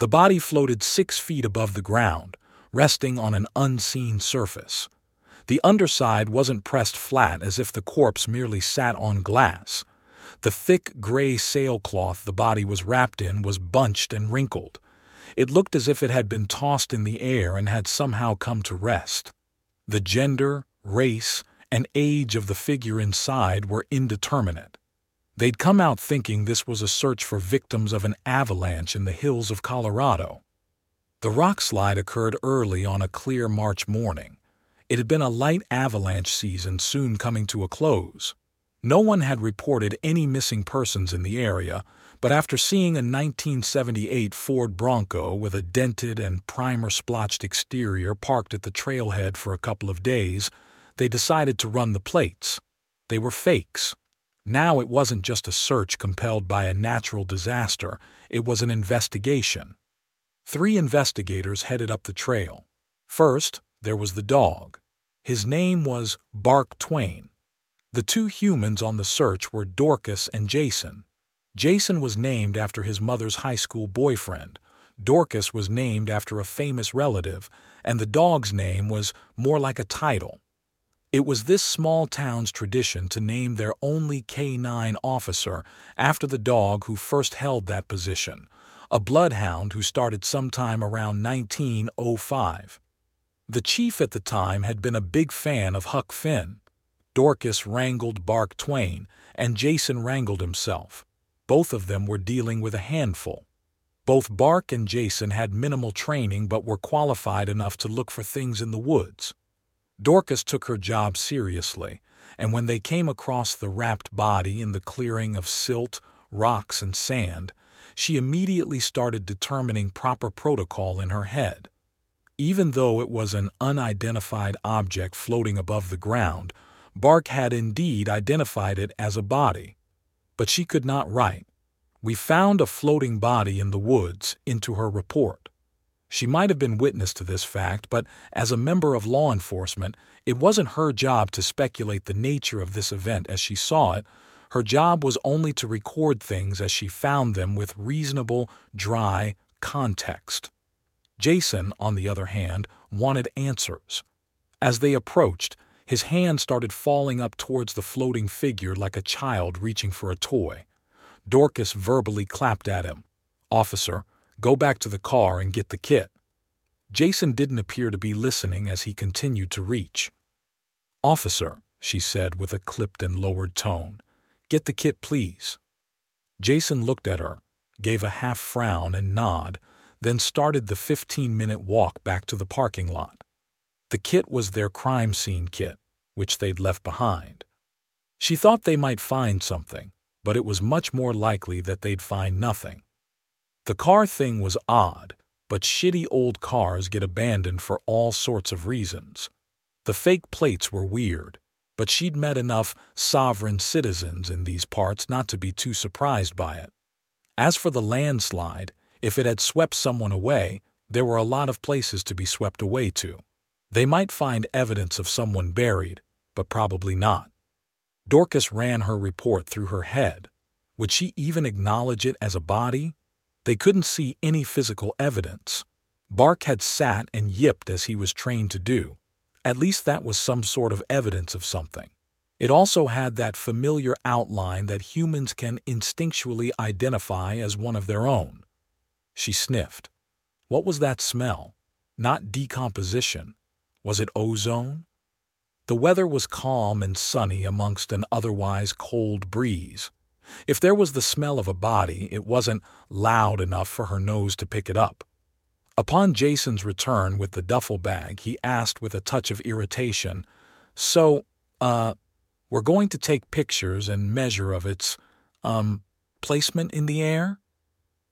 The body floated six feet above the ground, resting on an unseen surface. The underside wasn't pressed flat as if the corpse merely sat on glass. The thick gray sailcloth the body was wrapped in was bunched and wrinkled. It looked as if it had been tossed in the air and had somehow come to rest. The gender, race, and age of the figure inside were indeterminate. They'd come out thinking this was a search for victims of an avalanche in the hills of Colorado. The rock slide occurred early on a clear March morning. It had been a light avalanche season soon coming to a close. No one had reported any missing persons in the area, but after seeing a 1978 Ford Bronco with a dented and primer splotched exterior parked at the trailhead for a couple of days, they decided to run the plates. They were fakes. Now it wasn't just a search compelled by a natural disaster, it was an investigation. Three investigators headed up the trail. First, there was the dog. His name was Bark Twain. The two humans on the search were Dorcas and Jason. Jason was named after his mother's high school boyfriend. Dorcas was named after a famous relative, and the dog's name was more like a title. It was this small town's tradition to name their only K9 officer after the dog who first held that position, a bloodhound who started sometime around 1905. The chief at the time had been a big fan of Huck Finn. Dorcas wrangled Bark Twain, and Jason wrangled himself. Both of them were dealing with a handful. Both Bark and Jason had minimal training but were qualified enough to look for things in the woods. Dorcas took her job seriously, and when they came across the wrapped body in the clearing of silt, rocks, and sand, she immediately started determining proper protocol in her head. Even though it was an unidentified object floating above the ground, Bark had indeed identified it as a body. But she could not write. We found a floating body in the woods into her report. She might have been witness to this fact, but as a member of law enforcement, it wasn't her job to speculate the nature of this event as she saw it. Her job was only to record things as she found them with reasonable, dry context. Jason, on the other hand, wanted answers. As they approached, his hand started falling up towards the floating figure like a child reaching for a toy. Dorcas verbally clapped at him. Officer, Go back to the car and get the kit. Jason didn't appear to be listening as he continued to reach. Officer, she said with a clipped and lowered tone, get the kit, please. Jason looked at her, gave a half frown and nod, then started the 15 minute walk back to the parking lot. The kit was their crime scene kit, which they'd left behind. She thought they might find something, but it was much more likely that they'd find nothing. The car thing was odd, but shitty old cars get abandoned for all sorts of reasons. The fake plates were weird, but she'd met enough sovereign citizens in these parts not to be too surprised by it. As for the landslide, if it had swept someone away, there were a lot of places to be swept away to. They might find evidence of someone buried, but probably not. Dorcas ran her report through her head. Would she even acknowledge it as a body? They couldn't see any physical evidence. Bark had sat and yipped as he was trained to do. At least that was some sort of evidence of something. It also had that familiar outline that humans can instinctually identify as one of their own. She sniffed. What was that smell? Not decomposition. Was it ozone? The weather was calm and sunny amongst an otherwise cold breeze. If there was the smell of a body, it wasn't loud enough for her nose to pick it up. Upon Jason's return with the duffel bag, he asked with a touch of irritation, So, uh, we're going to take pictures and measure of its, um, placement in the air?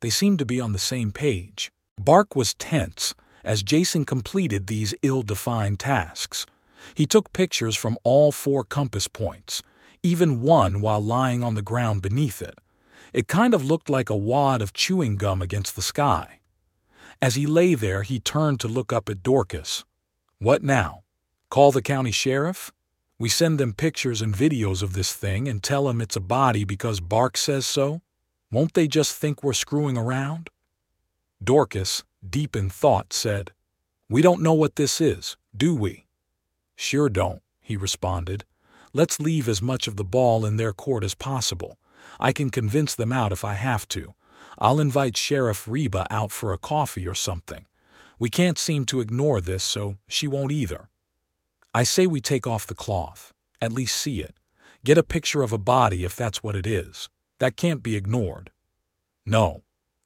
They seemed to be on the same page. Bark was tense as Jason completed these ill defined tasks. He took pictures from all four compass points, even one while lying on the ground beneath it. It kind of looked like a wad of chewing gum against the sky. As he lay there, he turned to look up at Dorcas. What now? Call the county sheriff? We send them pictures and videos of this thing and tell them it's a body because Bark says so? Won't they just think we're screwing around? Dorcas, deep in thought, said, We don't know what this is, do we? Sure don't, he responded. Let's leave as much of the ball in their court as possible. I can convince them out if I have to. I'll invite Sheriff Reba out for a coffee or something. We can't seem to ignore this, so she won't either. I say we take off the cloth, at least see it. Get a picture of a body if that's what it is. That can't be ignored. No,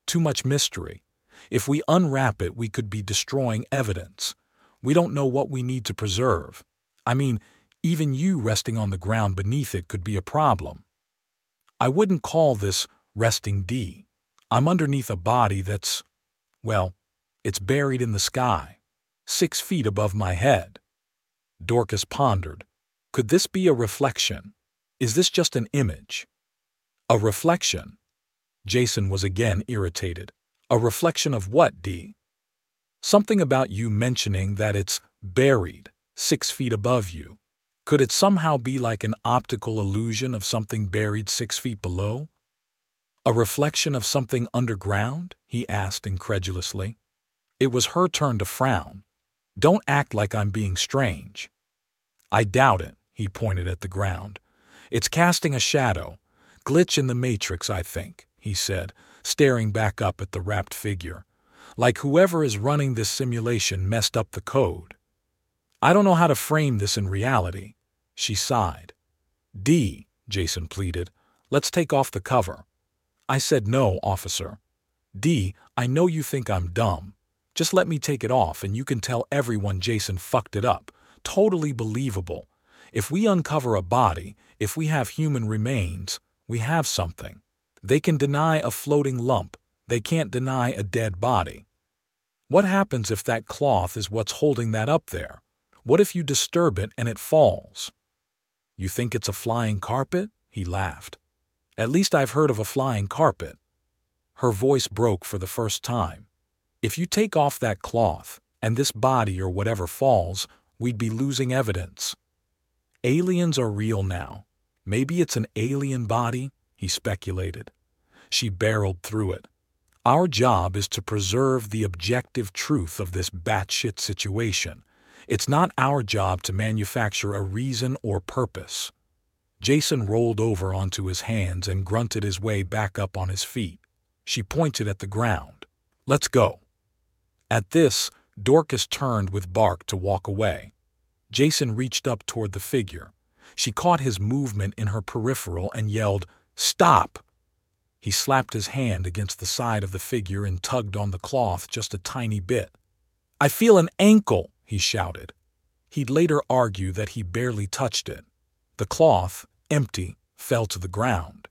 too much mystery. If we unwrap it, we could be destroying evidence. We don't know what we need to preserve. I mean, even you resting on the ground beneath it could be a problem. I wouldn't call this resting D. I'm underneath a body that's, well, it's buried in the sky, six feet above my head. Dorcas pondered. Could this be a reflection? Is this just an image? A reflection? Jason was again irritated. A reflection of what, D? Something about you mentioning that it's buried, six feet above you. Could it somehow be like an optical illusion of something buried six feet below? A reflection of something underground? he asked incredulously. It was her turn to frown. Don't act like I'm being strange. I doubt it, he pointed at the ground. It's casting a shadow. Glitch in the matrix, I think, he said, staring back up at the wrapped figure. Like whoever is running this simulation messed up the code. I don't know how to frame this in reality. She sighed. D, Jason pleaded. Let's take off the cover. I said no, officer. D, I know you think I'm dumb. Just let me take it off and you can tell everyone Jason fucked it up. Totally believable. If we uncover a body, if we have human remains, we have something. They can deny a floating lump. They can't deny a dead body. What happens if that cloth is what's holding that up there? What if you disturb it and it falls? You think it's a flying carpet? He laughed. At least I've heard of a flying carpet. Her voice broke for the first time. If you take off that cloth, and this body or whatever falls, we'd be losing evidence. Aliens are real now. Maybe it's an alien body, he speculated. She barreled through it. Our job is to preserve the objective truth of this batshit situation it's not our job to manufacture a reason or purpose. Jason rolled over onto his hands and grunted his way back up on his feet. She pointed at the ground. Let's go. At this, Dorcas turned with Bark to walk away. Jason reached up toward the figure. She caught his movement in her peripheral and yelled, Stop! He slapped his hand against the side of the figure and tugged on the cloth just a tiny bit. I feel an ankle, he shouted. He'd later argue that he barely touched it. The cloth, empty, fell to the ground.